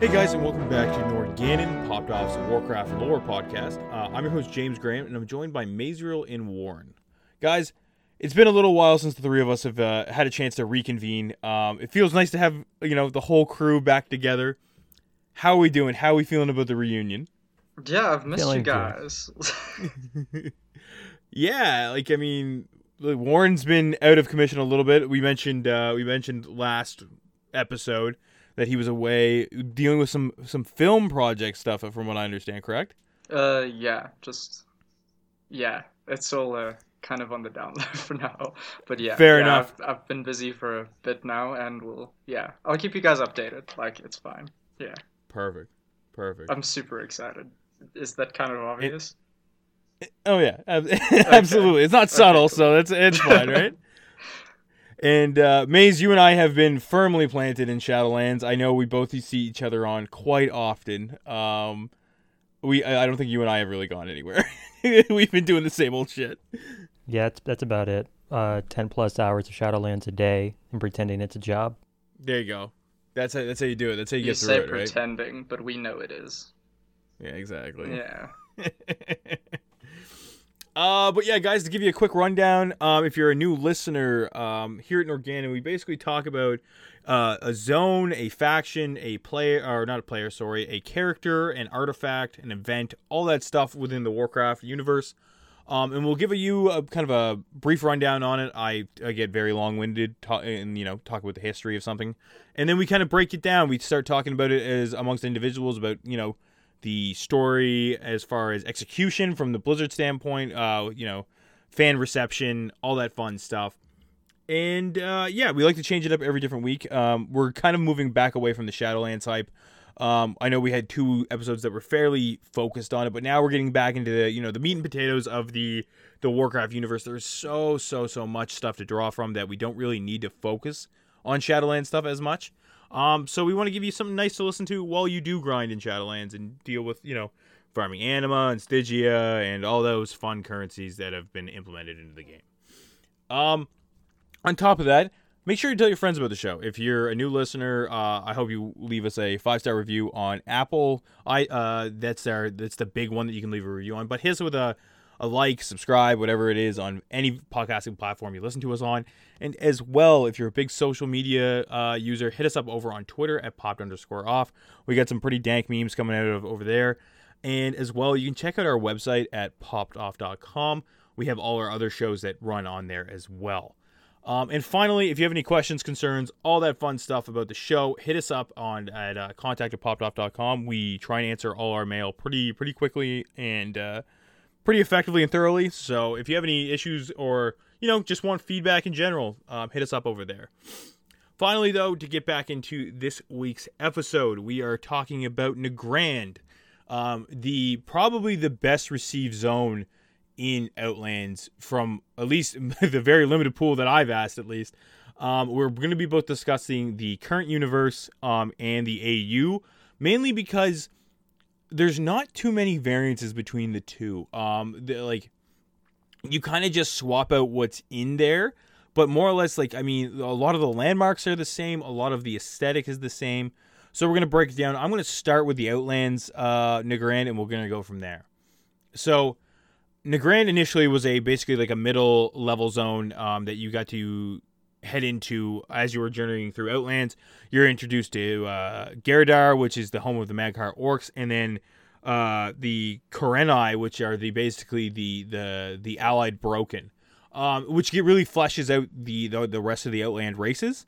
Hey guys, and welcome back to Norgannon, Popped Off's Warcraft Lore podcast. Uh, I'm your host James Graham, and I'm joined by Mazriel and Warren. Guys, it's been a little while since the three of us have uh, had a chance to reconvene. Um, it feels nice to have you know the whole crew back together. How are we doing? How are we feeling about the reunion? Yeah, I've missed Feeling you guys. yeah, like I mean, like, Warren's been out of commission a little bit. We mentioned uh, we mentioned last episode that he was away dealing with some some film project stuff, from what I understand. Correct? uh, yeah, just yeah, it's all uh, kind of on the down low for now. But yeah, Fair yeah, enough. I've, I've been busy for a bit now, and we'll yeah, I'll keep you guys updated. Like it's fine. Yeah, Perfect. Perfect. I'm super excited. Is that kind of obvious? Oh yeah, ab- absolutely. It's not subtle, cool. so it's it's fine, right? and uh, Maze, you and I have been firmly planted in Shadowlands. I know we both see each other on quite often. Um, we I I don't think you and I have really gone anywhere. We've been doing the same old shit. Yeah, that's, that's about it. Uh, 10 plus hours of Shadowlands a day and pretending it's a job. There you go. That's how, that's how you do it. That's how you, you get through say it, right? pretending, but we know it is. Yeah, exactly. Yeah. uh, but yeah, guys, to give you a quick rundown, um, if you're a new listener, um, here at Norgana, we basically talk about uh, a zone, a faction, a player, or not a player, sorry, a character, an artifact, an event, all that stuff within the Warcraft universe. Um, and we'll give you a kind of a brief rundown on it. I, I get very long-winded ta- and you know talk about the history of something, and then we kind of break it down. We start talking about it as amongst individuals about you know the story as far as execution from the Blizzard standpoint, uh, you know, fan reception, all that fun stuff. And uh, yeah, we like to change it up every different week. Um, we're kind of moving back away from the Shadowlands hype. Um, I know we had two episodes that were fairly focused on it, but now we're getting back into the you know the meat and potatoes of the the Warcraft universe. There's so so so much stuff to draw from that we don't really need to focus on Shadowlands stuff as much. Um, so we want to give you something nice to listen to while you do grind in Shadowlands and deal with, you know, farming anima and Stygia and all those fun currencies that have been implemented into the game. Um, on top of that, make sure you tell your friends about the show. If you're a new listener, uh, I hope you leave us a five star review on Apple. I uh, that's our that's the big one that you can leave a review on. But here's with a a like, subscribe, whatever it is on any podcasting platform you listen to us on. And as well, if you're a big social media uh, user, hit us up over on Twitter at popped underscore off. We got some pretty dank memes coming out of over there. And as well, you can check out our website at poppedoff.com. We have all our other shows that run on there as well. Um, and finally, if you have any questions, concerns, all that fun stuff about the show, hit us up on at uh, contact at poppedoff.com. We try and answer all our mail pretty pretty quickly and uh, pretty effectively and thoroughly. So if you have any issues or you know just want feedback in general, um, hit us up over there. Finally, though, to get back into this week's episode, we are talking about Nagrand, um, the probably the best received zone in Outlands from at least the very limited pool that I've asked, at least. Um, we're going to be both discussing the current universe um, and the AU, mainly because there's not too many variances between the two. Um, like you kind of just swap out what's in there, but more or less, like I mean, a lot of the landmarks are the same. A lot of the aesthetic is the same. So we're gonna break it down. I'm gonna start with the Outlands, uh, Nagrand, and we're gonna go from there. So Nagrand initially was a basically like a middle level zone um, that you got to head into as you were journeying through Outlands. You're introduced to uh, Garadar, which is the home of the Mag'har orcs, and then uh, the Kurenai, which are the basically the the the allied Broken, um, which get really fleshes out the, the the rest of the Outland races.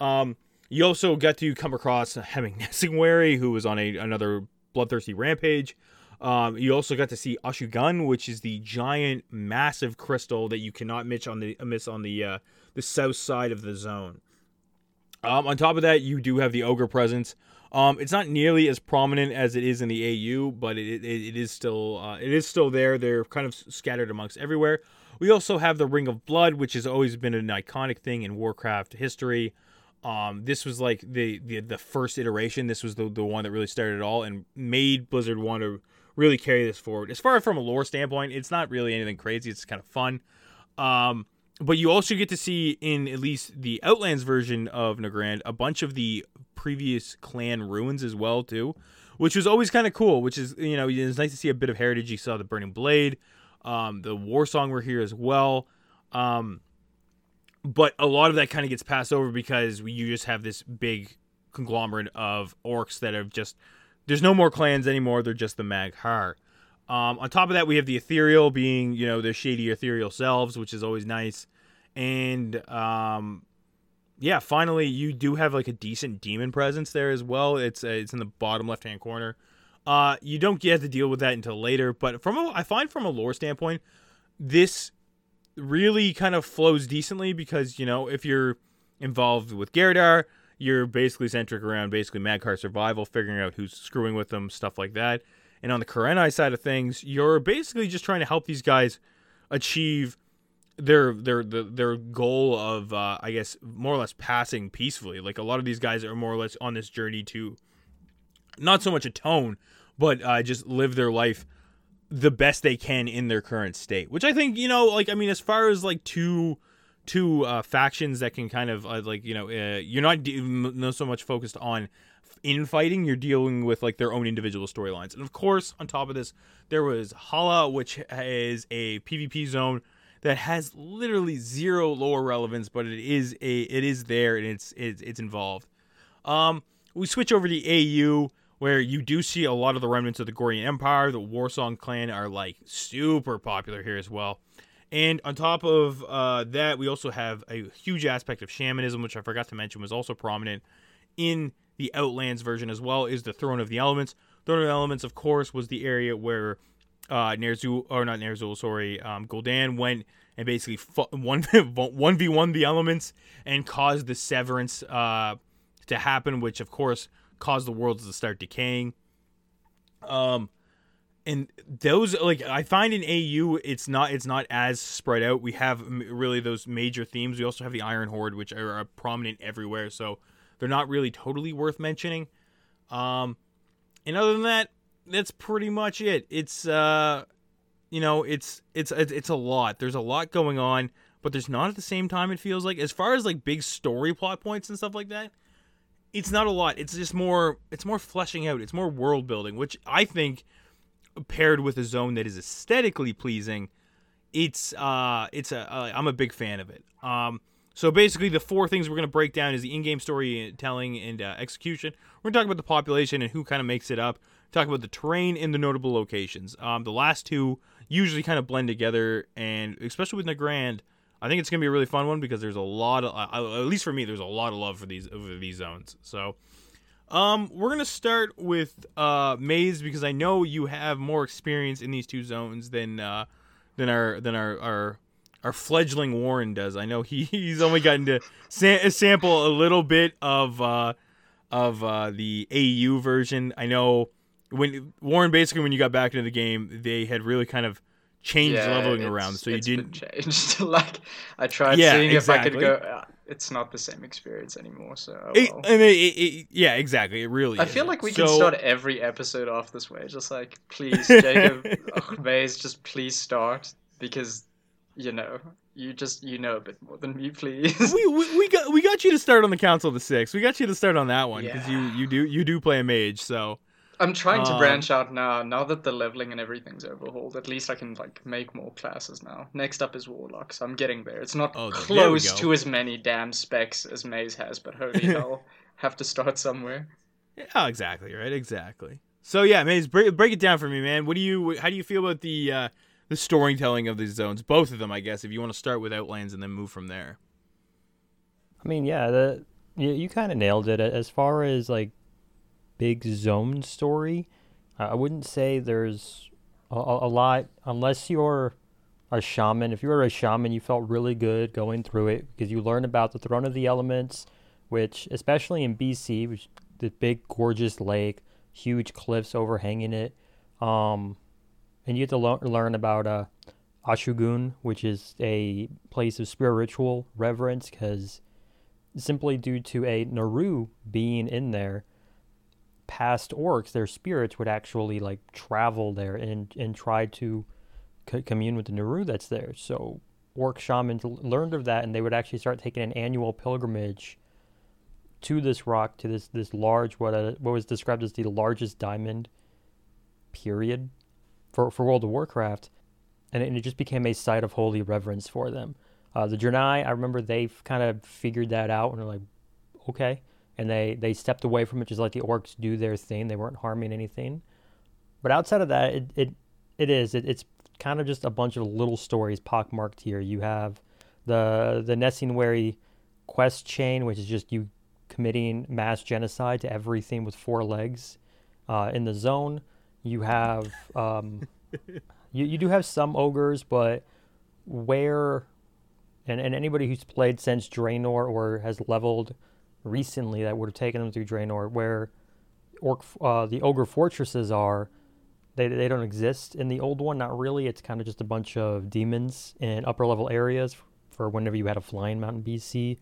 Um, you also got to come across Hemet Nesingwary, who was on a another bloodthirsty rampage. Um, you also got to see Oshu'gun, which is the giant, massive crystal that you cannot miss on the miss on the uh, the south side of the zone. Um, on top of that, you do have the ogre presence. Um, it's not nearly as prominent as it is in the AU, but it, it, it is still uh, it is still there. They're kind of scattered amongst everywhere. We also have the Ring of Blood, which has always been an iconic thing in Warcraft history. Um, this was like the, the the first iteration. This was the the one that really started it all and made Blizzard want to really carry this forward. As far as from a lore standpoint, it's not really anything crazy. It's kind of fun. Um, but you also get to see in at least the Outlands version of Nagrand a bunch of the previous clan ruins as well too, which was always kind of cool. Which is you know it's nice to see a bit of heritage. You saw the Burning Blade, um, the War Song were here as well. Um, but a lot of that kind of gets passed over because you just have this big conglomerate of orcs that have just there's no more clans anymore. They're just the Mag'har. Um, on top of that, we have the ethereal being, you know, the shady ethereal selves, which is always nice. And um, yeah, finally, you do have like a decent demon presence there as well. It's uh, it's in the bottom left hand corner. Uh, you don't get to deal with that until later, but from a, I find from a lore standpoint, this really kind of flows decently because you know if you're involved with Garadar, you're basically centric around basically Mag'har survival, figuring out who's screwing with them, stuff like that. And on the Kurenai side of things, you're basically just trying to help these guys achieve their their their, their goal of uh, I guess more or less passing peacefully. Like a lot of these guys are more or less on this journey to not so much atone, but uh, just live their life the best they can in their current state. Which I think you know, like I mean, as far as like two two uh, factions that can kind of uh, like you know uh, you're not de- not so much focused on infighting you're dealing with like their own individual storylines and of course on top of this there was halaa which is a pvp zone that has literally zero lore relevance but it is a it is there and it's it's, it's involved um we switch over to au where you do see a lot of the remnants of the Gorian Empire. The Warsong clan are like super popular here as well. And on top of uh, that, we also have a huge aspect of shamanism, which I forgot to mention was also prominent in the Outlands version as well, is the Throne of the Elements. Throne of the Elements, of course, was the area where uh, Ner'zhul, or not Ner'zhul, sorry, um, Gul'dan went and basically one one v one the elements and caused the severance uh, to happen, which of course caused the worlds to start decaying. Um, and those like I find in AU it's not it's not as spread out. We have really those major themes. We also have the Iron Horde, which are prominent everywhere, so they're not really totally worth mentioning. Um, and other than that, that's pretty much it. It's uh, you know, it's it's it's a lot. There's a lot going on, but there's not at the same time. It feels like as far as like big story plot points and stuff like that, it's not a lot. It's just more. It's more fleshing out. It's more world building, which I think paired with a zone that is aesthetically pleasing, it's uh it's a I'm a big fan of it. Um so basically the four things we're going to break down is the in-game storytelling and uh, execution. We're going to talk about the population and who kind of makes it up. Talk about the terrain and the notable locations. Um the last two usually kind of blend together and especially with Nagrand, I think it's going to be a really fun one because there's a lot of uh, at least for me there's a lot of love for these for these zones. So um, we're gonna start with uh, Maze because I know you have more experience in these two zones than uh, than our than our, our our fledgling Warren does. I know he, he's only gotten to sa- sample a little bit of uh, of uh, the AU version. I know when Warren basically when you got back into the game, they had really kind of changed yeah, leveling around, so you didn't change. like I tried yeah, seeing exactly. if I could go. It's not the same experience anymore. So oh it, well. it, it, yeah, exactly. It really. I feel like we so... can start every episode off this way. Just like, please, Jacob oh, Maze, just please start because you know you just you know a bit more than me, please. we, we, we got we got you to start on the Council of the Six. We got you to start on that one because yeah. you you do you do play a mage. So I'm trying to um, branch out now. Now that the leveling and everything's overhauled, at least I can like make more classes now. Next up is warlocks. I'm getting there. It's not oh, close to as many damn specs as Maze has, but holy hell, have to start somewhere. Yeah, exactly. Right. Exactly. So yeah, Maze, break, break it down for me, man. What do you? How do you feel about the uh, the storytelling of these zones? Both of them, I guess. If you want to start with Outlands and then move from there. I mean, yeah, the you, you kind of nailed it. As far as like big zone story. I wouldn't say there's a, a lot unless you're a shaman. If you were a shaman, you felt really good going through it because you learn about the Throne of the Elements, which, especially in BC, which the big gorgeous lake, huge cliffs overhanging it, um, and you get to lo- learn about uh, Oshu'gun, which is a place of spiritual reverence, because simply due to a Naaru being in there, past orcs, their spirits would actually like travel there and and try to c- commune with the Naaru that's there. So orc shamans learned of that, and they would actually start taking an annual pilgrimage to this rock, to this this large what uh, what was described as the largest diamond period for for World of Warcraft, and it, and it just became a site of holy reverence for them. Uh, the Draenei, I remember they kind of figured that out and they're like, okay, and they they stepped away from it, just like the orcs do their thing. They weren't harming anything. But outside of that, it it, it is it, it's kind of just a bunch of little stories pockmarked here. You have the the Nesingwary quest chain, which is just you committing mass genocide to everything with four legs uh, in the zone. You have um, you you do have some ogres, but where and, and anybody who's played since Draenor or has leveled recently that would have taken them through Draenor, where orc uh, the ogre fortresses are, they they don't exist in the old one. Not really. It's kind of just a bunch of demons in upper level areas for whenever you had a flying mountain BC,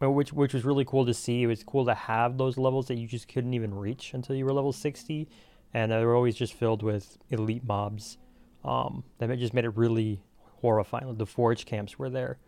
which which was really cool to see. It was cool to have those levels that you just couldn't even reach until you were level sixty, and they were always just filled with elite mobs. Um, that just made it really horrifying. The forge camps were there,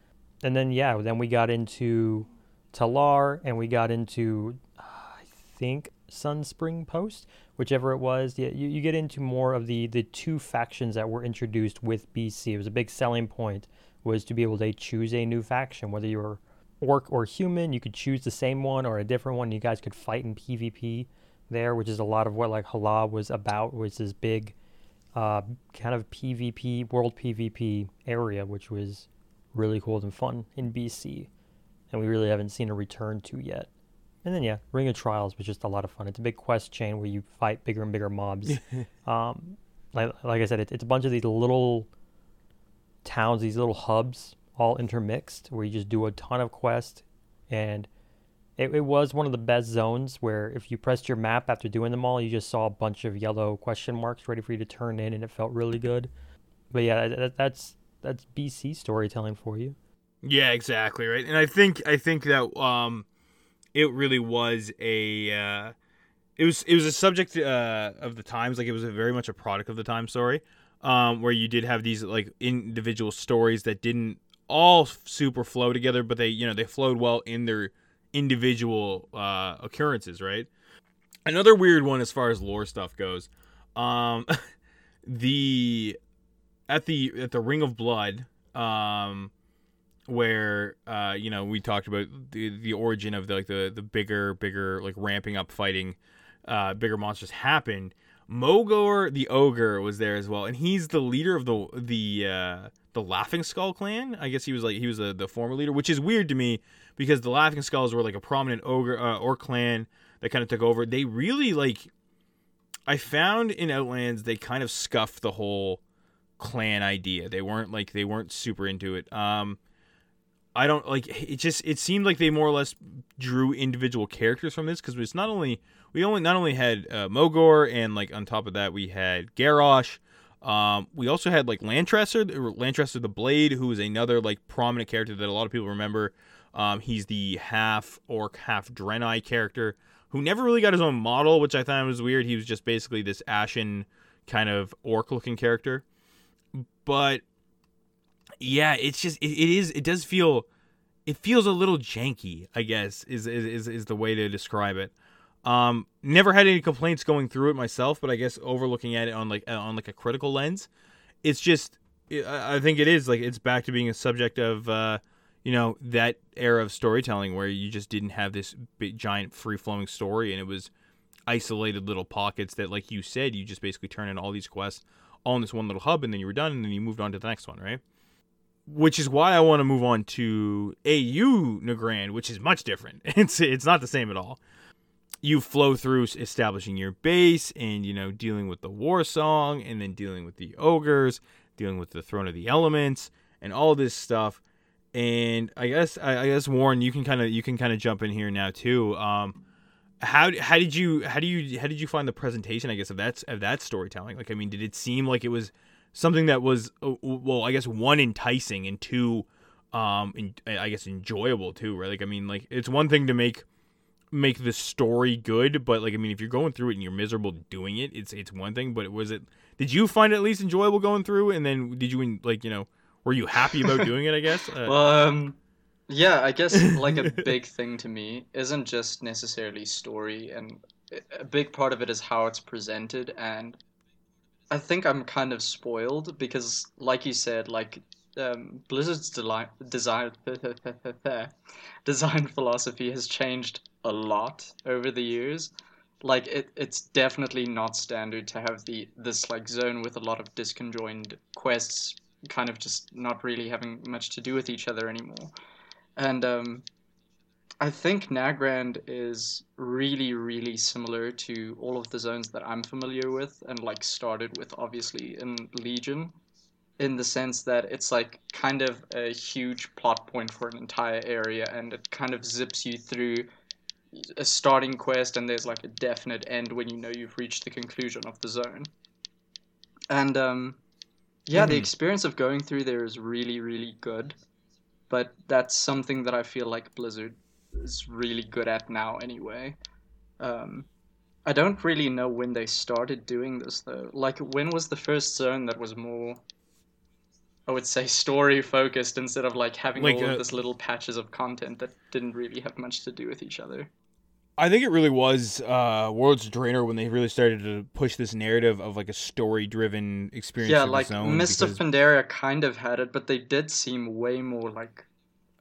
and then yeah, then we got into Telaar, and we got into uh, I think Sunspring Post, whichever it was. Yeah, you, you get into more of the the two factions that were introduced with BC. It was a big selling point was to be able to choose a new faction, whether you were orc or human. You could choose the same one or a different one. You guys could fight in PvP there, which is a lot of what like Halaa was about. Was this big uh, kind of PvP world PvP area, which was really cool and fun in BC and we really haven't seen a return to yet. And then yeah, Ring of Trials was just a lot of fun. It's a big quest chain where you fight bigger and bigger mobs. um, like like I said, it, it's a bunch of these little towns, these little hubs, all intermixed, where you just do a ton of quests. And it, it was one of the best zones where if you pressed your map after doing them all, you just saw a bunch of yellow question marks ready for you to turn in, and it felt really good. But yeah, that, that's that's BC storytelling for you. Yeah, exactly right. And I think I think that um, it really was a uh, it was it was a subject uh, of the times. Like it was very much a product of the time. Sorry, um, where you did have these like individual stories that didn't all super flow together, but they you know they flowed well in their individual uh, occurrences. Right. Another weird one as far as lore stuff goes. Um, the at the at the Ring of Blood. Um, where uh, you know we talked about the the origin of the like the the bigger bigger like ramping up fighting uh, bigger monsters happened. Mogor the ogre was there as well, and he's the leader of the the uh, the Laughing Skull clan. I guess he was like he was the the former leader, which is weird to me because the Laughing Skulls were like a prominent ogre uh, or clan that kind of took over. They really like I found in Outlands they kind of scuffed the whole clan idea. They weren't like they weren't super into it. Um, I don't like it. Just it seemed like they more or less drew individual characters from this because it's not only we only not only had uh, Mogor and like on top of that we had Garrosh. Um, we also had like Lantresor, Lantresor the Blade, who is another like prominent character that a lot of people remember. Um, he's the half orc, half Draenei character who never really got his own model, which I thought was weird. He was just basically this ashen kind of orc looking character. But yeah, it's just it, it is it does feel it feels a little janky, I guess, is is is the way to describe it. Um, never had any complaints going through it myself, but I guess overlooking at it on like on like a critical lens, it's just I think it is like it's back to being a subject of uh, you know that era of storytelling where you just didn't have this big giant free flowing story and it was isolated little pockets that like you said you just basically turn in all these quests all in this one little hub and then you were done and then you moved on to the next one right which is why I want to move on to AU Nagrand, which is much different. It's it's not the same at all. You flow through establishing your base and you know dealing with the war song and then dealing with the ogres, dealing with the throne of the elements and all this stuff. And I guess I, guess Warren, you can kind of you can kind of jump in here now too. Um, how how did you how do you how did you find the presentation? I guess of that of that storytelling. Like I mean, did it seem like it was something that was uh, well, I guess one enticing and two, um, in, I guess enjoyable too, right? Like I mean, like it's one thing to make make the story good, but like I mean, if you're going through it and you're miserable doing it, it's it's one thing. But was it? Did you find it at least enjoyable going through? And then did you like you know? were you happy about doing it? I guess. Uh, well, um, yeah, I guess like a big thing to me isn't just necessarily story, and a big part of it is how it's presented. And I think I'm kind of spoiled because, like you said, like um, Blizzard's design design philosophy has changed a lot over the years. Like it, it's definitely not standard to have the this like zone with a lot of disconjoined quests, kind of just not really having much to do with each other anymore. And um, I think Nagrand is really, really similar to all of the zones that I'm familiar with, and like started with obviously in Legion in the sense that it's like kind of a huge plot point for an entire area and it kind of zips you through a starting quest and there's like a definite end when you know you've reached the conclusion of the zone and um, yeah mm-hmm. the experience of going through there is really really good but that's something that i feel like blizzard is really good at now anyway um, i don't really know when they started doing this though like when was the first zone that was more I would say story focused instead of like having like, all uh, of this little patches of content that didn't really have much to do with each other. I think it really was uh, World's Draenor when they really started to push this narrative of like a story driven experience. Yeah, like Mist because... of Pandaria kind of had it, but they did seem way more like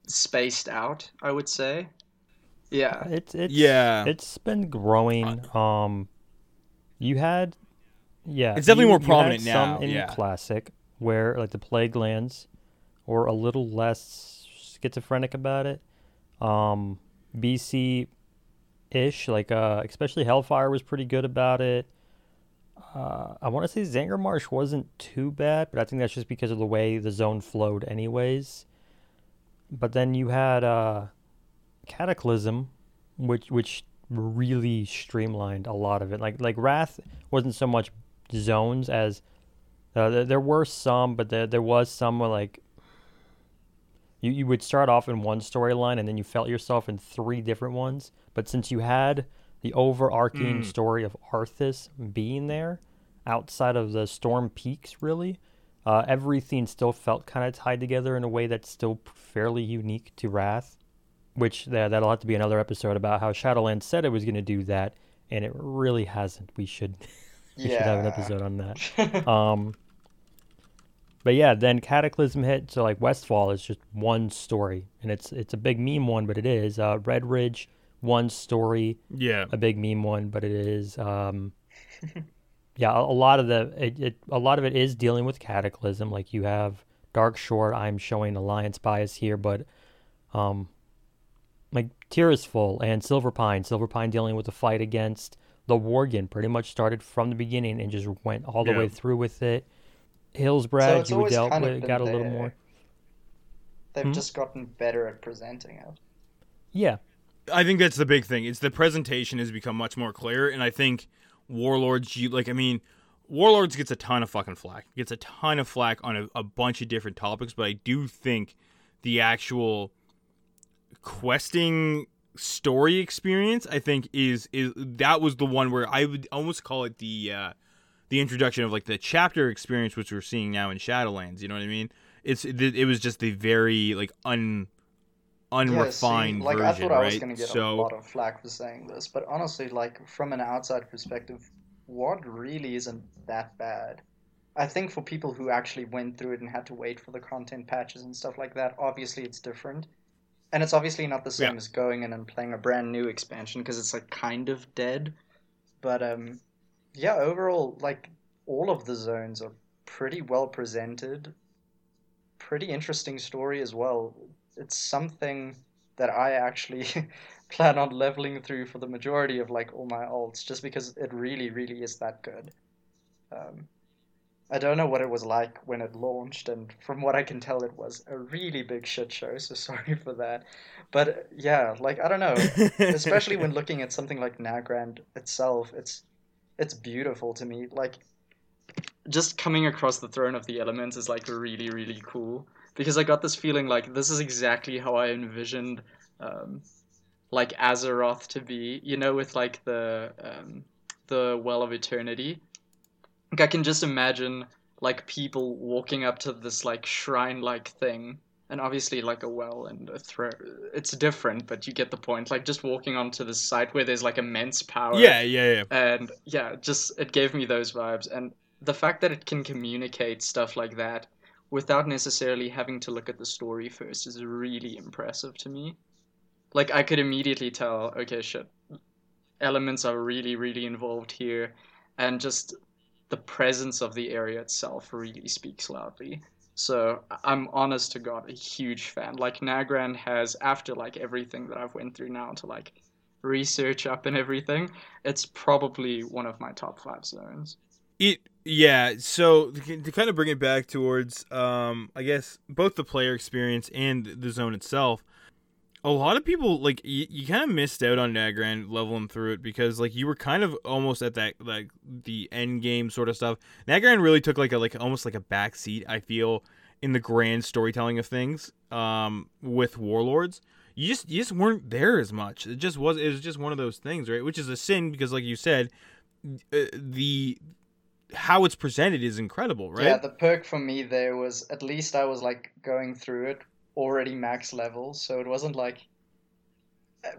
spaced out. I would say. Yeah, it's it's yeah, it's been growing. Um, you had yeah, it's definitely you, more prominent now. in yeah. classic, where like the plague lands or a little less schizophrenic about it. Um, BC ish, like uh, especially Hellfire was pretty good about it. Uh, I want to say Zangarmarsh wasn't too bad, but I think that's just because of the way the zone flowed, anyways. But then you had uh, Cataclysm, which which really streamlined a lot of it. Like like Wrath wasn't so much zones as uh, there, there, were some, but there, there was some where like you, you would start off in one storyline and then you felt yourself in three different ones. But since you had the overarching mm. story of Arthas being there, outside of the Storm Peaks, really, uh, everything still felt kind of tied together in a way that's still fairly unique to Wrath. Which uh, that'll have to be another episode about how Shadowlands said it was going to do that, and it really hasn't. We should we yeah. should have an episode on that. um, but yeah, then Cataclysm hit. So like Westfall is just one story, and it's it's a big meme one, but it is uh, Red Ridge one story. Yeah, a big meme one, but it is. Um, yeah, a, a, lot of the it, it a lot of it is dealing with Cataclysm. Like you have Darkshore. I'm showing alliance bias here, but um, like Tirisfal and Silverpine. Silverpine dealing with the fight against the Worgen pretty much started from the beginning and just went all the yeah. way through with it. Hillsbrad, so you dealt with, it, got a little more. They've hmm? just gotten better at presenting it. Yeah. I think that's the big thing. It's the presentation has become much more clear, and I think Warlords, you like, I mean, Warlords gets a ton of fucking flack. Gets a ton of flack on a, a bunch of different topics, but I do think the actual questing story experience i think is is that was the one where i would almost call it the uh the introduction of like the chapter experience which we're seeing now in shadowlands you know what i mean? It's it, it was just the very like un unrefined yeah, see, like version, i thought i was going to get so, a lot of flack for saying this but honestly like from an outside perspective what really isn't that bad? I think for people who actually went through it and had to wait for the content patches and stuff like that obviously it's different and it's obviously not the same yeah. as going in and playing a brand new expansion because it's like kind of dead. But um, yeah, overall, like all of the zones are pretty well presented. Pretty interesting story as well. It's something that I actually plan on leveling through for the majority of like all my alts, just because it really, really is that good. Um, I don't know what it was like when it launched, and from what I can tell, it was a really big shit show. So sorry for that. But yeah, like I don't know, especially when looking at something like Nagrand itself, it's it's beautiful to me. Like just coming across the throne of the elements is like really really cool because I got this feeling like this is exactly how I envisioned um, like Azeroth to be. You know, with like the um, the Well of Eternity like I can just imagine like people walking up to this like shrine like thing and obviously like a well and a throw it's different but you get the point. Like just walking onto the site where there's like immense power. Yeah yeah yeah. And yeah just it gave me those vibes. And the fact that it can communicate stuff like that without necessarily having to look at the story first is really impressive to me. Like i could immediately tell okay shit. Elements are really really involved here. And just the presence of the area itself really speaks loudly so I'm honest to God a huge fan. Like Nagrand has after like everything that I've went through now to like research up and everything, it's probably one of my top five zones. It yeah. So to kind of bring it back towards um I guess both the player experience and the zone itself. A lot of people like you, you kind of missed out on Nagrand leveling through it because like you were kind of almost at that like the end game sort of stuff. Nagrand really took like a like almost like a back seat. I feel in the grand storytelling of things um, with warlords you just you just weren't there as much it just was it was just one of those things right which is a sin because like you said uh, the how it's presented is incredible right yeah the perk for me there was at least i was like going through it already max level so it wasn't like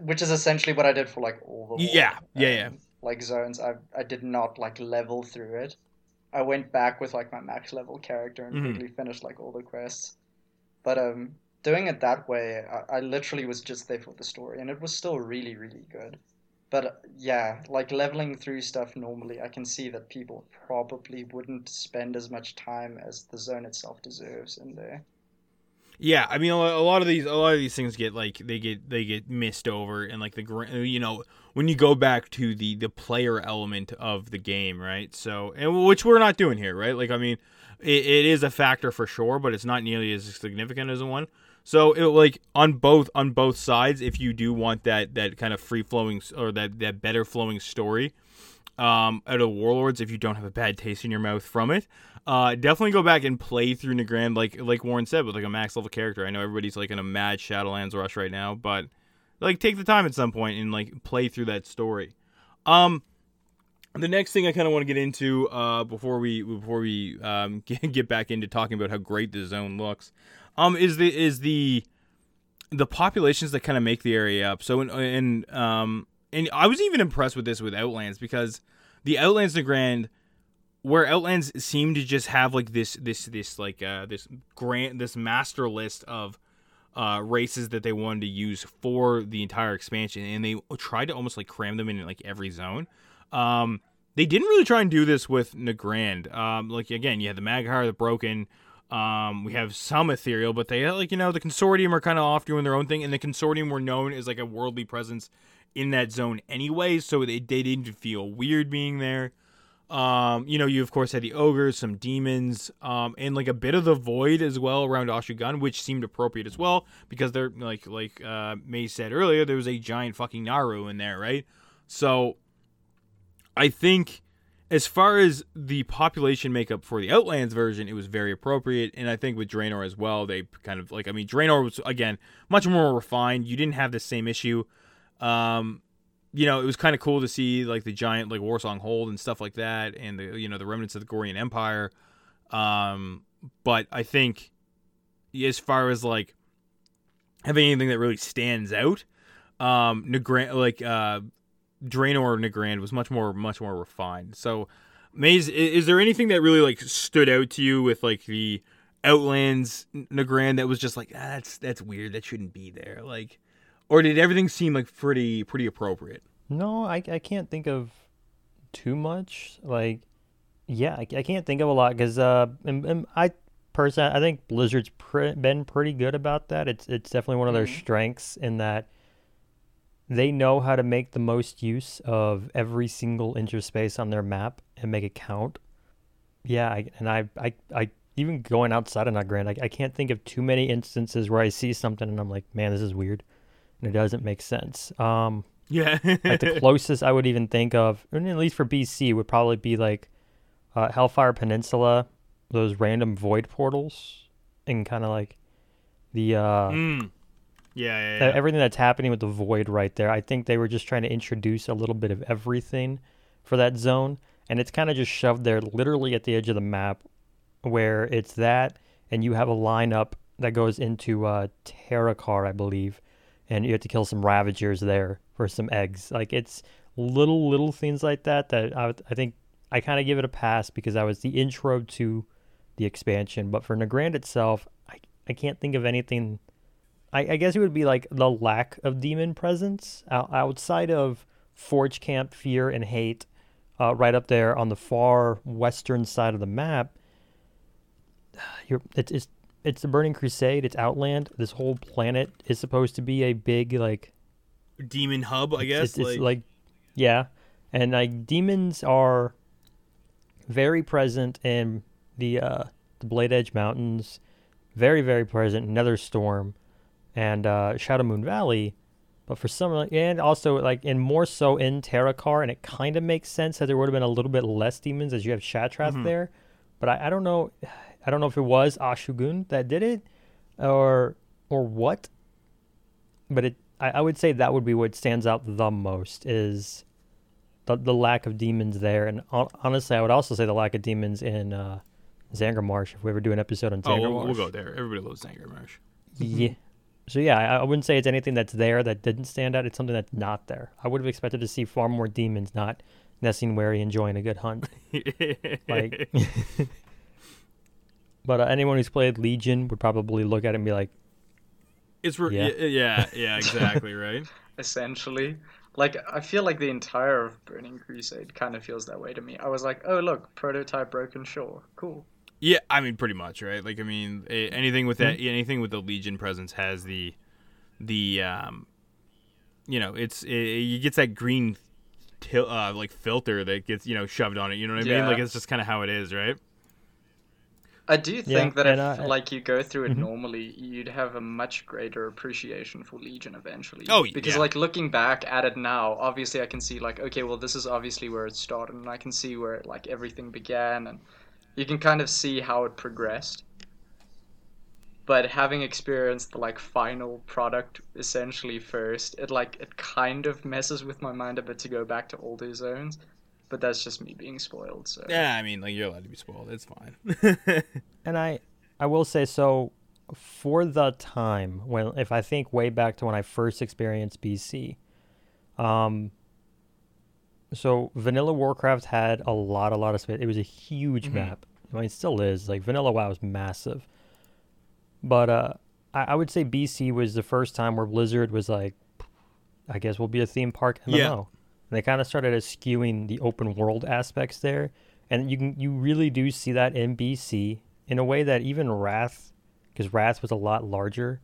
which is essentially what i did for like all the yeah yeah yeah like zones i i did not like level through it I went back with like my max level character and mm-hmm. quickly finished like all the quests. But um, doing it that way, I, I, literally was just there for the story, and it was still really, really good. But yeah, like leveling through stuff normally, I can see that people probably wouldn't spend as much time as the zone itself deserves in there. Yeah, I mean a lot of these a lot of these things get like they get they get missed over and like the you know when you go back to the the player element of the game, right? So and which we're not doing here, right? Like I mean, it, it is a factor for sure, but it's not nearly as significant as one. So it like on both on both sides, if you do want that that kind of free flowing or that that better flowing story, um, out of Warlords, if you don't have a bad taste in your mouth from it, uh, definitely go back and play through Nagrand, like like Warren said, with like a max level character. I know everybody's like in a mad Shadowlands rush right now, but like take the time at some point and like play through that story. Um, the next thing I kind of want to get into uh, before we before we um, get, get back into talking about how great the zone looks, um, is the is the the populations that kind of make the area up. So in, in um and I was even impressed with this with Outlands because the Outlands Nagrand – where Outlands seemed to just have like this this this like uh this grant this master list of uh races that they wanted to use for the entire expansion and they tried to almost like cram them in like every zone. Um they didn't really try and do this with Nagrand. Um like again, you had the Mag'har, the Broken, um, we have some ethereal, but they like you know the consortium are kind of off doing their own thing, and the consortium were known as like a worldly presence in that zone anyway, so they, they didn't feel weird being there. Um, you know, you of course had the ogres, some demons, um, and like a bit of the void as well around Oshu'gun, which seemed appropriate as well because they're like like uh, May said earlier, there was a giant fucking Naaru in there, right? So I think as far as the population makeup for the Outlands version, it was very appropriate, and I think with Draenor as well, they kind of like I mean Draenor was again much more refined. You didn't have the same issue. Um, you know, it was kind of cool to see like the giant like Warsong hold and stuff like that, and the you know the remnants of the Gorian Empire. Um, but I think as far as like having anything that really stands out, um, Nagrand like uh, Draenor Nagrand was much more much more refined. So, Maze, is there anything that really like stood out to you with like the Outlands Nagrand that was just like ah, that's that's weird that shouldn't be there like or did everything seem like pretty pretty appropriate? No, I, I can't think of too much. Like, yeah, I, I can't think of a lot because uh, and, and I personally I think Blizzard's pre- been pretty good about that. It's it's definitely one of their mm-hmm. strengths in that they know how to make the most use of every single inch of space on their map and make it count. Yeah, I, and I, I, I even going outside of Nagrand, I, I can't think of too many instances where I see something and I'm like, man, this is weird and it doesn't make sense. Um, yeah. like the closest I would even think of, at least for BC, would probably be like uh, Hellfire Peninsula, those random void portals, and kind of like the uh, mm. yeah, yeah, yeah. everything that's happening with the void right there. I think they were just trying to introduce a little bit of everything for that zone, and it's kind of just shoved there, literally at the edge of the map, where it's that, and you have a lineup that goes into uh, Terokkar, I believe, and you have to kill some Ravagers there for some eggs. Like it's little little things like that that I, I think I kind of give it a pass because that was the intro to the expansion. But for Nagrand itself, I I can't think of anything. I, I guess it would be like the lack of demon presence outside of Forge Camp, Fear, and Hate, uh, right up there on the far western side of the map. You're, it's, it's it's the Burning Crusade. It's Outland. This whole planet is supposed to be a big like demon hub. I guess it's, it's, like... like yeah, and like demons are very present in the uh, the Blade Edge Mountains, very very present in Netherstorm, and uh, Shadowmoon Valley. But for some, and also like, and more so in Terokkar, and it kind of makes sense that there would have been a little bit less demons as you have Shattrath mm-hmm. there. But I, I don't know I don't know if it was Oshu'gun that did it, or or what. But it, I, I would say that would be what stands out the most is the the lack of demons there, and honestly, I would also say the lack of demons in uh, Zangarmarsh. If we ever do an episode on Zangarmarsh, oh, we'll, we'll go there. Everybody loves Zangarmarsh. yeah. So yeah, I, I wouldn't say it's anything that's there that didn't stand out. It's something that's not there. I would have expected to see far more demons, not Nesingwary enjoying a good hunt. like But uh, anyone who's played Legion would probably look at it and be like, "It's re- yeah, yeah, yeah, exactly right." Essentially, like I feel like the entire of Burning Crusade kind of feels that way to me. I was like, "Oh, look, prototype Broken Shore, cool." Yeah, I mean, pretty much, right? Like, I mean, anything with that, mm-hmm. anything with the Legion presence has the, the, um, you know, it's it, it gets that green, til- uh, like filter that gets you know shoved on it. You know what I yeah. mean? Like, it's just kind of how it is, right? I do think yeah, that if I, like you go through it mm-hmm. normally, you'd have a much greater appreciation for Legion eventually. Oh, because yeah. like looking back at it now, obviously I can see like okay, well this is obviously where it started, and I can see where like everything began, and you can kind of see how it progressed. But having experienced the like final product essentially first, it like it kind of messes with my mind a bit to go back to older zones but that's just me being spoiled. So yeah, I mean, like you're allowed to be spoiled. It's fine. and I, I will say so. For the time when, if I think way back to when I first experienced BC, um, so Vanilla Warcraft had a lot, a lot of space. It was a huge mm-hmm. map. I mean, it still is. Like Vanilla WoW was massive. But uh, I, I, would say BC was the first time where Blizzard was like, I guess we'll be a theme park MMO. Yeah. And they kind of started eschewing the open world aspects there, and you can you really do see that in BC in a way that even Wrath, because Wrath was a lot larger,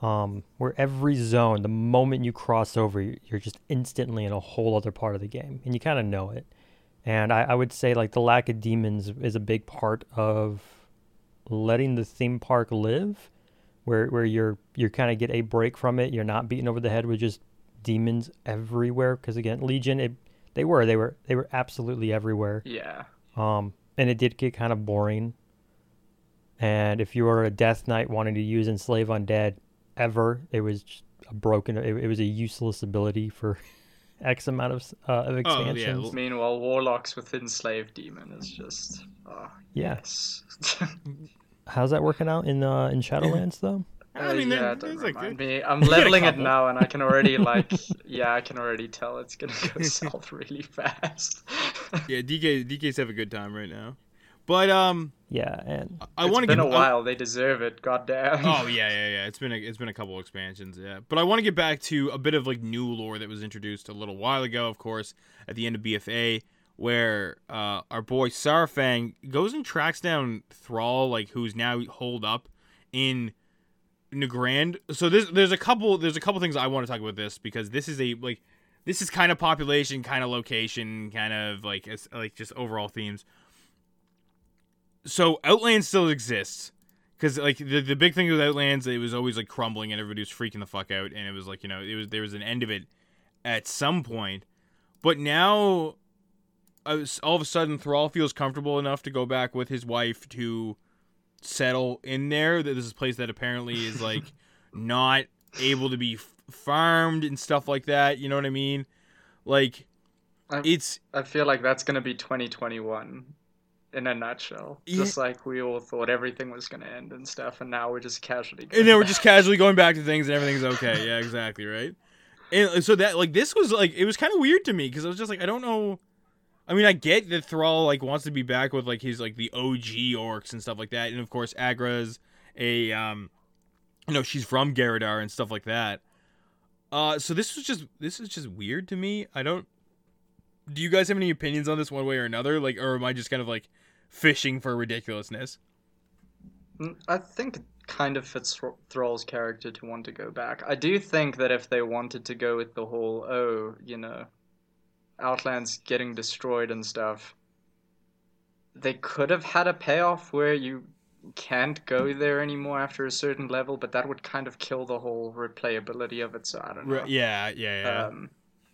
um, where every zone, the moment you cross over, you're just instantly in a whole other part of the game, and you kind of know it. And I, I would say like the lack of demons is a big part of letting the theme park live, where where you're you kind of get a break from it. You're not beaten over the head with just demons everywhere because again legion it, they were they were they were absolutely everywhere. Yeah. Um and it did get kind of boring. And if you were a death knight wanting to use enslave undead ever it was a broken it, it was a useless ability for x amount of uh, of expansions oh, yeah. meanwhile warlocks with enslaved demon is just oh, yes. How's that working out in uh in shadowlands though I mean, yeah, don't remind me. I'm leveling it now, and I can already like, yeah, I can already tell it's gonna go south really fast. yeah, DK DK's have a good time right now, but um, yeah, and I, I want to get. It's been a while. they deserve it. Goddamn. Oh yeah, yeah, yeah. It's been a, it's been a couple expansions, yeah. But I want to get back to a bit of like new lore that was introduced a little while ago, of course, at the end of BFA where uh, our boy Saurfang goes and tracks down Thrall, like who's now holed up in Nagrand. So there's there's a couple there's a couple things I want to talk about this because this is a like this is kind of population, kind of location, kind of like like just overall themes. So Outlands still exists because like the the big thing with Outlands, it was always like crumbling and everybody was freaking the fuck out, and it was like you know it was there was an end of it at some point, but now. Uh, was, all of a sudden, Thrall feels comfortable enough to go back with his wife to settle in there. That this is a place that apparently is like not able to be farmed and stuff like that. You know what I mean? Like I, it's. I feel like that's gonna be 2021 in a nutshell. Yeah. Just like we all thought everything was gonna end and stuff, and now we're just casually. and then we're just casually going back to things, and everything's okay. yeah, exactly right. And so that like this was like it was kind of weird to me because I was just like I don't know. I mean, I get that Thrall like wants to be back with like his like the OG orcs and stuff like that, and of course Aggra's a um, you know, she's from Garadar and stuff like that. Uh, so this was just this is just weird to me. I don't. Do you guys have any opinions on this one way or another? Like, or am I just kind of like fishing for ridiculousness? Mm, I think it kind of fits Thrall's character to want to go back. I do think that if they wanted to go with the whole, oh, you know, Outlands getting destroyed and stuff, they could have had a payoff where you can't go there anymore after a certain level, but that would kind of kill the whole replayability of it. So I don't know. Yeah, yeah, yeah. Um,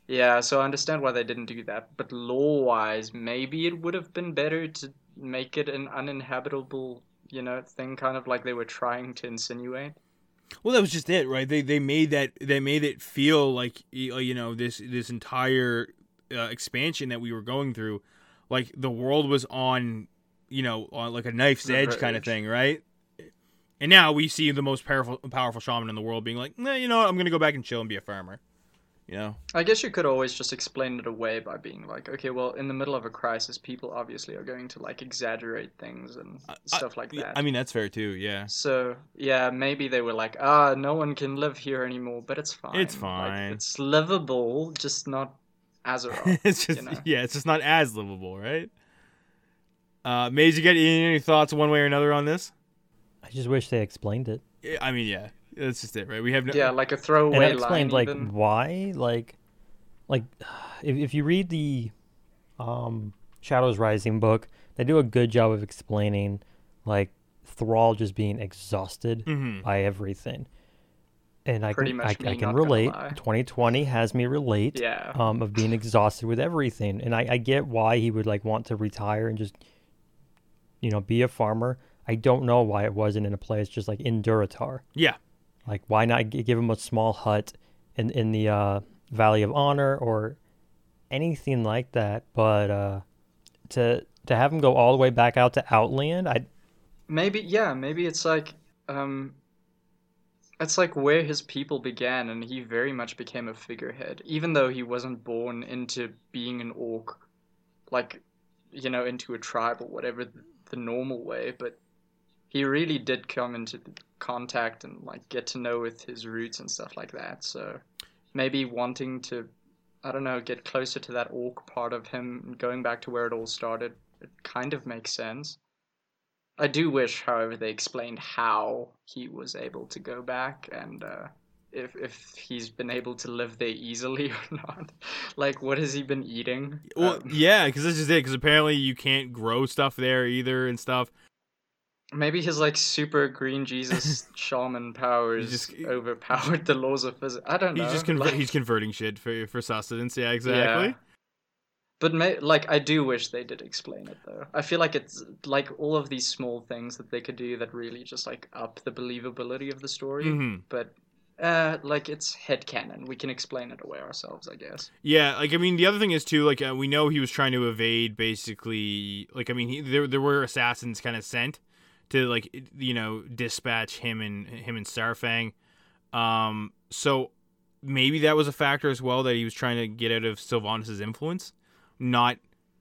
yeah, so I understand why they didn't do that, but lore-wise, maybe it would have been better to make it an uninhabitable, you know, thing, kind of like they were trying to insinuate. Well, that was just it, right? They they made that they made it feel like you know this this entire uh, expansion that we were going through, like the world was on you know, on like a knife's edge kind of thing, right? And now we see the most powerful powerful shaman in the world being like, nah, you know what, I'm gonna go back and chill and be a farmer. You know? I guess you could always just explain it away by being like, okay, well, in the middle of a crisis, people obviously are going to like exaggerate things and stuff like that. I mean, that's fair too, yeah. So yeah, maybe they were like, ah, no one can live here anymore, but it's fine. It's fine. Like, it's livable, just not Azeroth. it's just you know? yeah, it's just not as livable, right? Uh, Maze, you get any thoughts one way or another on this? I just wish they explained it. I mean, yeah, that's just it, right? We have no. Yeah, like a throwaway and explained line, like why, like, like if if you read the um, Shadows Rising book, they do a good job of explaining like Thrall just being exhausted mm-hmm. by everything. And I can, I, I, can relate. 2020 has me relate. Yeah. Um, of being exhausted with everything, and I, I get why he would like want to retire and just you know, be a farmer. I don't know why it wasn't in a place just like in Durotar. Yeah. Like, why not give him a small hut in in the uh, Valley of Honor or anything like that? But uh, to to have him go all the way back out to Outland, I maybe yeah, maybe it's like um, it's like where his people began, and he very much became a figurehead, even though he wasn't born into being an orc, like you know, into a tribe or whatever the normal way, but he really did come into contact and like get to know with his roots and stuff like that. So maybe wanting to, I don't know, get closer to that orc part of him, going back to where it all started, it kind of makes sense. I do wish, however, they explained how he was able to go back and uh, if if he's been able to live there easily or not. Like, what has he been eating? Well, um, yeah, because this is it. Because apparently you can't grow stuff there either and stuff. Maybe his like super green Jesus shaman powers just, overpowered the laws of physics. I don't know. He's just conver- like, he's converting shit for for sustenance. Yeah, exactly. Yeah. But may, like, I do wish they did explain it though. I feel like it's like all of these small things that they could do that really just like up the believability of the story. Mm-hmm. But uh, like it's head canon. We can explain it away ourselves, I guess. Yeah, like I mean, the other thing is too, like uh, we know he was trying to evade, basically. Like I mean, he, there there were assassins kind of sent to like you know dispatch him and him and Saurfang. Um, so maybe that was a factor as well that he was trying to get out of Sylvanas' influence. Not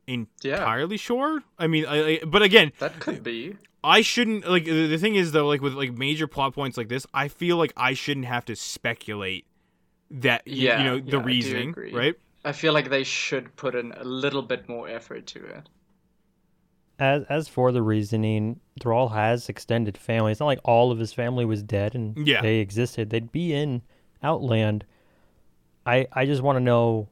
entirely yeah. sure. I mean, I, I, but again, that could be. I shouldn't like the thing is though like with like major plot points like this, I feel like I shouldn't have to speculate that yeah, you know the yeah, reasoning, right? I feel like they should put in a little bit more effort to it. As as for the reasoning, Thrall has extended family. It's not like all of his family was dead and yeah. they existed. They'd be in Outland. I I just want to know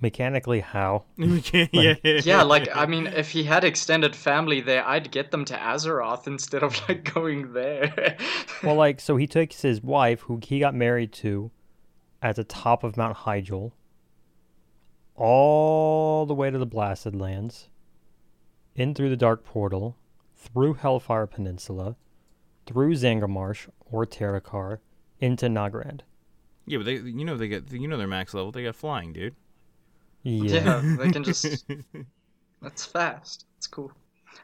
mechanically how. Yeah, yeah, yeah like i mean if he had extended family there i'd get them to azeroth instead of like going there. Well like so he takes his wife who he got married to at the top of mount hyjal all the way to the blasted lands in through the dark portal through hellfire peninsula through zangarmarsh or terokkar into nagrand. Yeah but they you know they get you know their max level. They got flying dude yeah. yeah, they can just That's fast. It's cool.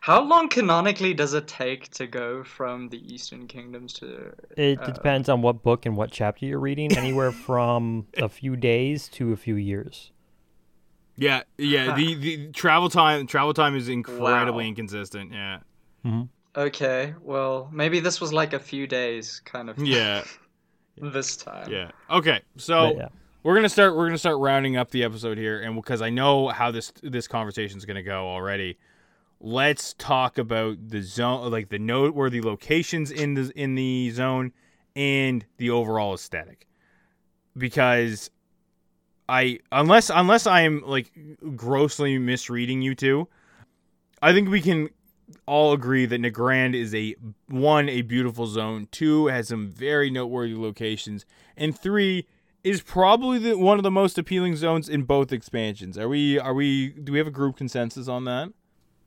How long canonically does it take to go from the Eastern Kingdoms to? It uh, depends on what book and what chapter you're reading. Anywhere from a few days to a few years. Yeah, yeah. the, the travel time travel time is incredibly wow. inconsistent. Yeah. Mm-hmm. Okay, well, maybe this was like a few days, kind of. Yeah. this time. Yeah. Okay, so yeah. We're gonna start. We're gonna start rounding up the episode here, and because I know how this this conversation is gonna go already, let's talk about the zone, like the noteworthy locations in the in the zone, and the overall aesthetic, because I unless unless I am like grossly misreading you two, I think we can all agree that Nagrand is a one a beautiful zone, two has some very noteworthy locations, and three is probably the, one of the most appealing zones in both expansions. Are we are we do we have a group consensus on that?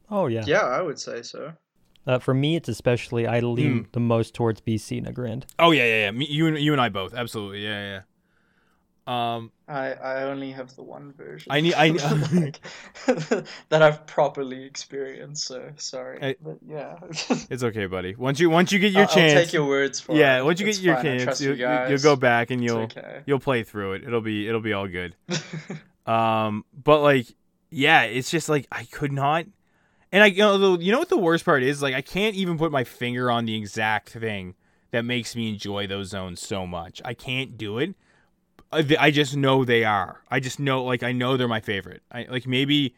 Oh yeah. Yeah, I would say so. Uh, for me, it's especially I lean mm. the most towards BC Nagrand. Oh yeah, yeah, yeah. Me, you and you and I both, absolutely. Yeah, yeah. Um, I I only have the one version. I need I like, that I've properly experienced. So sorry, I, but yeah, it's okay, buddy. Once you once you get your I'll, chance, I'll take your words for yeah. it. Once you it's get your fine. chance, you, will you go back and you'll okay. you'll play through it. It'll be it'll be all good. um, but like, yeah, it's just like I could not. And I, you know, you know what the worst part is? Like, I can't even put my finger on the exact thing that makes me enjoy those zones so much. I can't do it I just know they are. I just know, like, I know they're my favorite. I like maybe,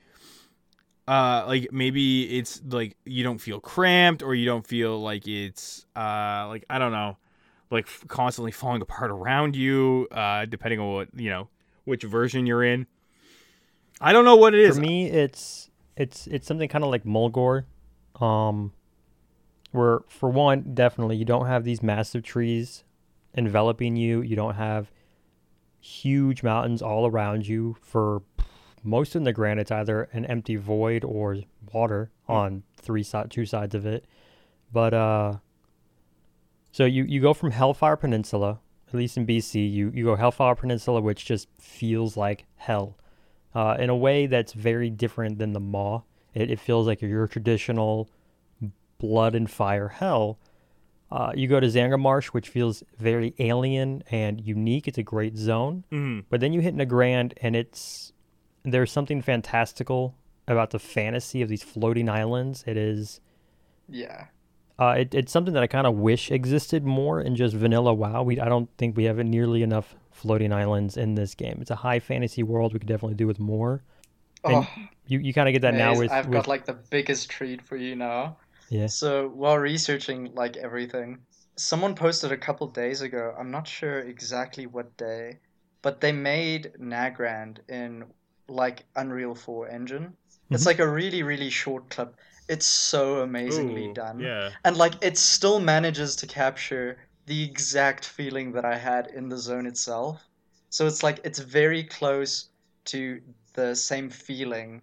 uh, like maybe it's like you don't feel cramped or you don't feel like it's, uh, like I don't know, like constantly falling apart around you, uh, depending on what you know, which version you're in. I don't know what it is. For me, it's it's it's something kind of like Mulgore, um, where for one, definitely you don't have these massive trees enveloping you. You don't have huge mountains all around you for most of the granite it's either an empty void or water mm. on three side two sides of it. But uh so you you go from hellfire peninsula at least in bc you you go hellfire peninsula which just feels like hell. Uh, in a way that's very different than the maw. It, it feels like your traditional blood and fire hell uh, you go to Zangarmarsh, which feels very alien and unique. It's a great zone. Mm-hmm. But then you hit Nagrand, and it's there's something fantastical about the fantasy of these floating islands. It is, yeah. Uh, it, it's something that I kind of wish existed more in just vanilla WoW. We I don't think we have nearly enough floating islands in this game. It's a high fantasy world. We could definitely do with more. And oh, you you kind of get that now with. I've with, got like the biggest treat for you now. Yeah. So while researching like everything, someone posted a couple days ago. I'm not sure exactly what day, but they made Nagrand in like Unreal 4 engine. Mm-hmm. It's like a really really short clip. It's so amazingly Ooh, done. Yeah. And like it still manages to capture the exact feeling that I had in the zone itself. So it's like it's very close to the same feeling,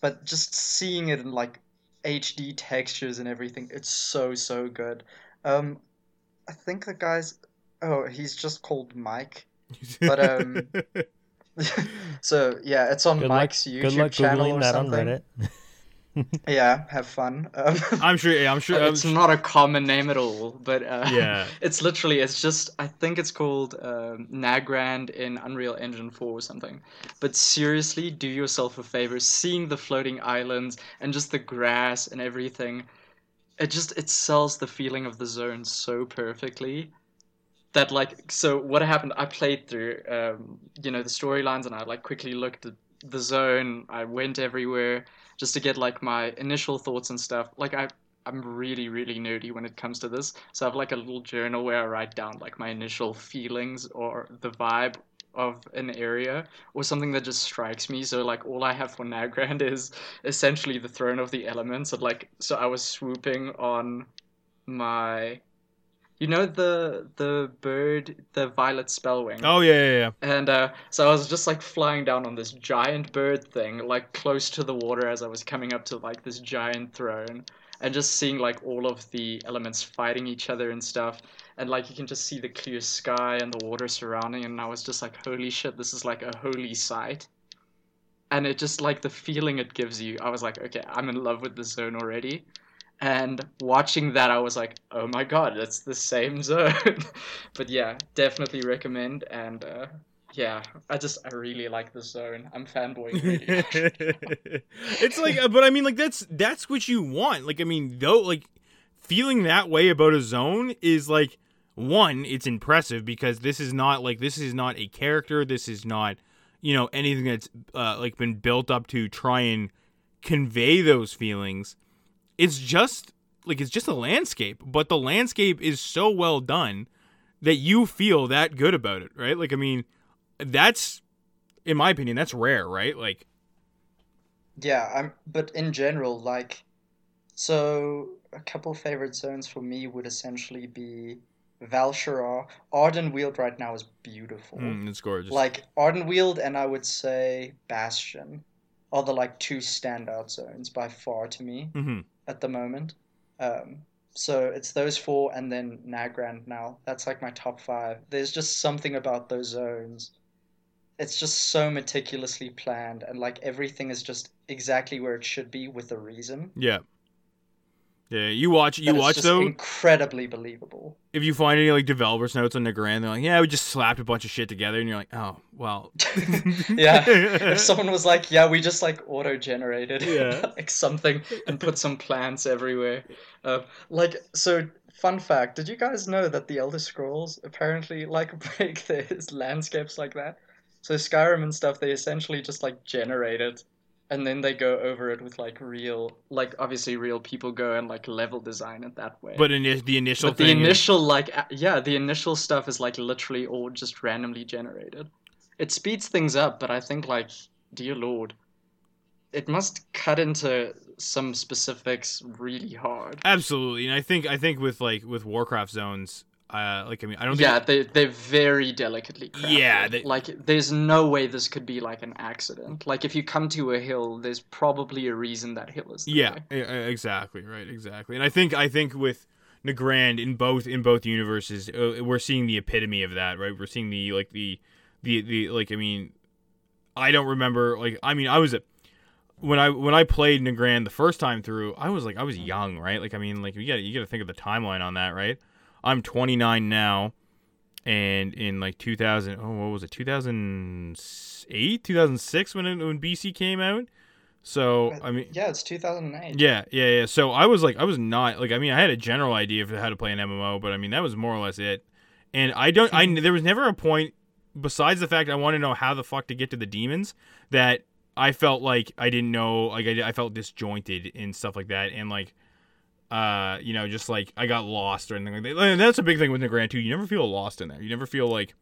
but just seeing it in like HD textures and everything. It's so so good. Um, I think the guy's oh he's just called Mike, but um, so yeah, it's on good Mike's luck, YouTube good luck channel or that something. on Reddit. yeah, have fun. Um, I'm sure. Yeah, I'm sure. it's I'm not a common name at all, but uh, yeah, it's literally. It's just. I think it's called um, Nagrand in Unreal Engine 4 or something. But seriously, do yourself a favor. Seeing the floating islands and just the grass and everything, it just it sells the feeling of the zone so perfectly. That like so what happened? I played through um, you know the storylines and I like quickly looked at the zone. I went everywhere just to get like my initial thoughts and stuff. Like I I'm really really nerdy when it comes to this. So I have like a little journal where I write down like my initial feelings or the vibe of an area or something that just strikes me. So like all I have for Nagrand is essentially the throne of the elements. And like so I was swooping on my you know the the bird, the violet spellwing. Oh yeah, yeah, yeah. And uh, so I was just like flying down on this giant bird thing, like close to the water as I was coming up to like this giant throne, and just seeing like all of the elements fighting each other and stuff. And like you can just see the clear sky and the water surrounding, and I was just like, holy shit, this is like a holy sight. and it just like the feeling it gives you. I was like, okay, I'm in love with the zone already. And watching that, I was like, oh my god, that's the same zone. but yeah, definitely recommend. And uh, yeah, I just I really like the zone. I'm fanboying. Really it's like, but I mean, like that's that's what you want. Like, I mean, though, like feeling that way about a zone is like one, it's impressive because this is not like this is not a character. This is not you know anything that's uh, like been built up to try and convey those feelings. It's just like it's just a landscape, but the landscape is so well done that you feel that good about it, right? Like I mean, that's in my opinion, that's rare, right? Like Yeah, I'm but in general like so a couple favorite zones for me would essentially be Val'sharah. Ardenweald right now is beautiful. Mm, it's gorgeous. Like Ardenweald and I would say Bastion are the like two standout zones by far to me mm-hmm. At the moment. Um, so it's those four and then Nagrand now. That's like my top five. There's just something about those zones. It's just so meticulously planned and like everything is just exactly where it should be with a reason. Yeah. Yeah, you watch you watch though incredibly believable. If you find any like developers notes on Nagrand, they're like, "Yeah, we just slapped a bunch of shit together," and you're like, "Oh, well." yeah, if someone was like, "Yeah, we just like auto generated yeah. like something and put some plants everywhere," uh, like so. Fun fact: Did you guys know that the Elder Scrolls apparently like break their landscapes like that? So Skyrim and stuff, they essentially just like generated and then they go over it with like real like obviously real people go and like level design it that way. But in the initial but the initial is... like yeah the initial stuff is like literally all just randomly generated. It speeds things up but i think like dear lord it must cut into some specifics really hard. Absolutely and i think i think with like with warcraft zones uh, like I mean, I don't. Yeah, they they're very delicately crafted. Yeah, they... like there's no way this could be like an accident. Like if you come to a hill, there's probably a reason that hill is. There. Yeah, exactly right, exactly. And I think I think with Nagrand in both in both universes, uh, we're seeing the epitome of that. Right, we're seeing the like the the the like. I mean, I don't remember like I mean I was a when I when I played Nagrand the first time through, I was like I was young, right? Like I mean, like you got you got to think of the timeline on that, right? I'm 29 now, and in like 2000, oh, what was it, 2008, 2006 when it, when BC came out. So I mean, yeah, it's 2008. Yeah, yeah, yeah. So I was like, I was not like, I mean, I had a general idea of how to play an MMO, but I mean, that was more or less it. And I don't, I mm-hmm. there was never a point besides the fact I want to know how the fuck to get to the demons that I felt like I didn't know, like I, I felt disjointed and stuff like that, and like uh, you know, just like I got lost or anything like that. And that's a big thing with Nagrand too. You never feel lost in there. You never feel like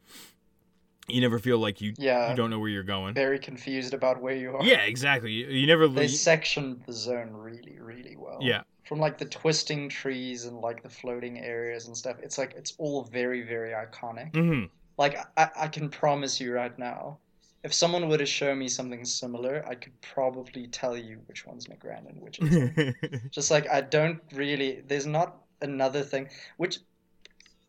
you never feel like you yeah, you don't know where you're going. Very confused about where you are. Yeah, exactly. You, you never they sectioned the zone really, really well. Yeah. From like the twisting trees and like the floating areas and stuff. It's like it's all very, very iconic. Mm-hmm. Like I, I can promise you right now, if someone were to show me something similar, I could probably tell you which one's Nagrand and which is just like I don't really. There's not another thing which.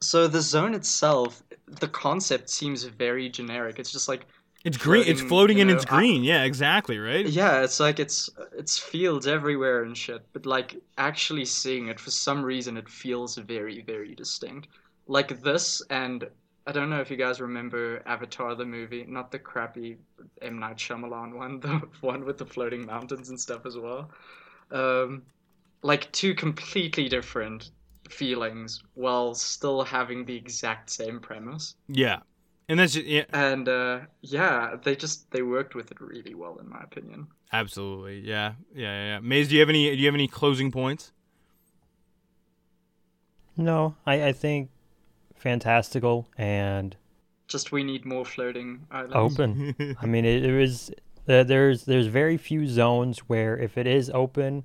So the zone itself, the concept seems very generic. It's just like it's green. Floating, it's floating and know, it's green. yeah, exactly. Right. Yeah, it's like it's it's fields everywhere and shit. But like actually seeing it for some reason, it feels very very distinct. Like this and I don't know if you guys remember Avatar the movie, not the crappy M Night Shyamalan one, the one with the floating mountains and stuff as well. Um, like two completely different feelings while still having the exact same premise. Yeah, and that's just, yeah. And uh, yeah, they just they worked with it really well, in my opinion. Absolutely, yeah, yeah, yeah. Maze, do you have any? Do you have any closing points? No, I, I think fantastical and just we need more floating islands. Open. I mean, it, it was uh, there's there's very few zones where if it is open,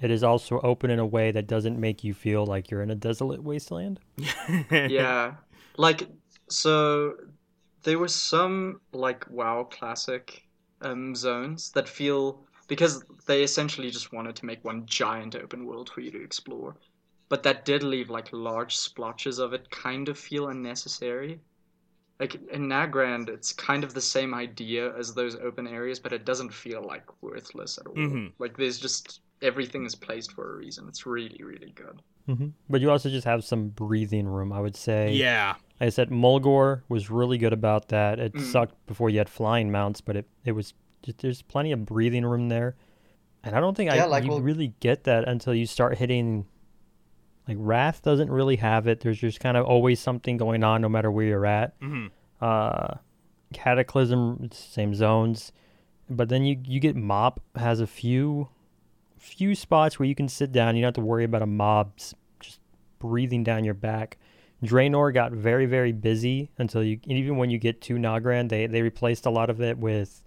it is also open in a way that doesn't make you feel like you're in a desolate wasteland. yeah, like so there were some like WoW classic um, zones that feel because they essentially just wanted to make one giant open world for you to explore but that did leave like large splotches of it kind of feel unnecessary. like in Nagrand, it's kind of the same idea as those open areas, but it doesn't feel like worthless at all. Mm-hmm. Like there's just everything is placed for a reason. It's really, really good. Mm-hmm. But you also just have some breathing room, I would say. Yeah. Like I said Mulgore was really good about that. It mm. sucked before you had flying mounts, but it, it was just, there's plenty of breathing room there. And I don't think yeah, I like, you well, really get that until you start hitting like Wrath doesn't really have it. There's just kind of always something going on no matter where you're at. Mm-hmm. Uh, Cataclysm, same zones, but then you you get Mop has a few few spots where you can sit down. You don't have to worry about a mob just breathing down your back. Draenor got very very busy until you even when you get to Nagrand, they they replaced a lot of it with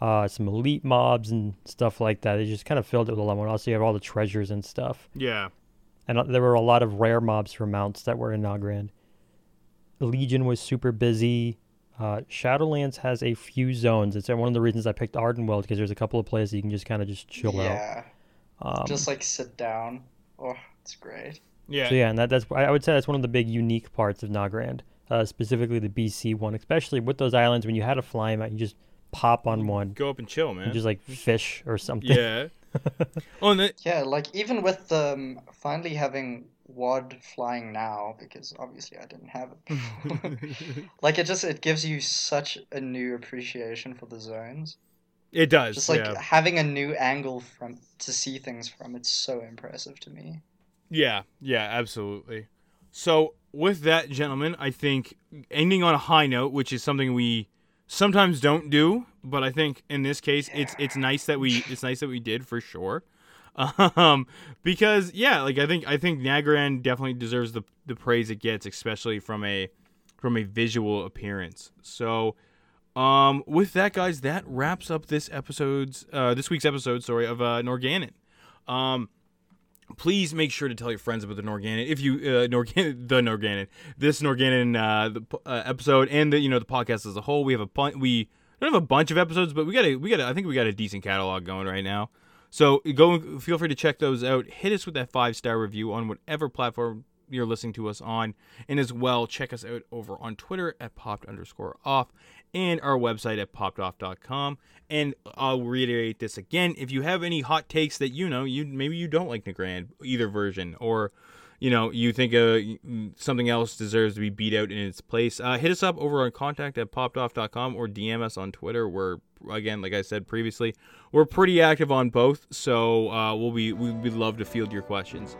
uh, some elite mobs and stuff like that. They just kind of filled it with a lot more. Also, you have all the treasures and stuff. Yeah. And uh, there were a lot of rare mobs for mounts that were in Nagrand. Legion was super busy. Uh, Shadowlands has a few zones. It's one of the reasons I picked Ardenweald because there's a couple of places you can just kind of just chill yeah. out. Um, just like sit down. Oh, it's great. Yeah. So yeah, and that, that's I would say that's one of the big unique parts of Nagrand, uh, specifically the BC one, especially with those islands when you had a flying mount, you just pop on one, go up and chill, man, and just like fish or something. Yeah. oh, and yeah, like even with um, finally having WoD flying now because obviously I didn't have it. like it just it gives you such a new appreciation for the zones. It does. Just like yeah. having a new angle from to see things from. It's so impressive to me. Yeah, yeah, absolutely. So with that, gentlemen, I think ending on a high note, which is something we sometimes don't do, but I think in this case, it's it's nice that we it's nice that we did for sure. Um, because yeah, like I think I think Nagrand definitely deserves the the praise it gets, especially from a from a visual appearance. So, um, with that, guys, that wraps up this episode's uh, this week's episode, sorry, of uh, Norgannon. Um, please make sure to tell your friends about the Norgannon if you uh, Norgannon the Norgannon this Norgannon uh, the uh, episode and the you know the podcast as a whole. We have a bunch we don't have a bunch of episodes, but we got a we got a, I think we got a decent catalog going right now. So go feel free to check those out. Hit us with that five star review on whatever platform you're listening to us on, and as well check us out over on Twitter at popped underscore off and our website at poppedoff.com. And I'll reiterate this again: if you have any hot takes that you know, you maybe you don't like Nagrand either version, or you know you think uh, something else deserves to be beat out in its place, uh, hit us up over on contact at poppedoff.com or DM us on Twitter. We're again, like I said previously, we're pretty active on both, so uh, we'll be we'd love to field your questions.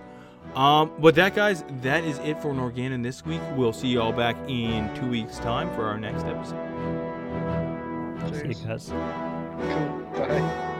Um, but that, guys, that is it for Norgannon this week. We'll see you all back in two weeks' time for our next episode. See you guys. Cool. Bye.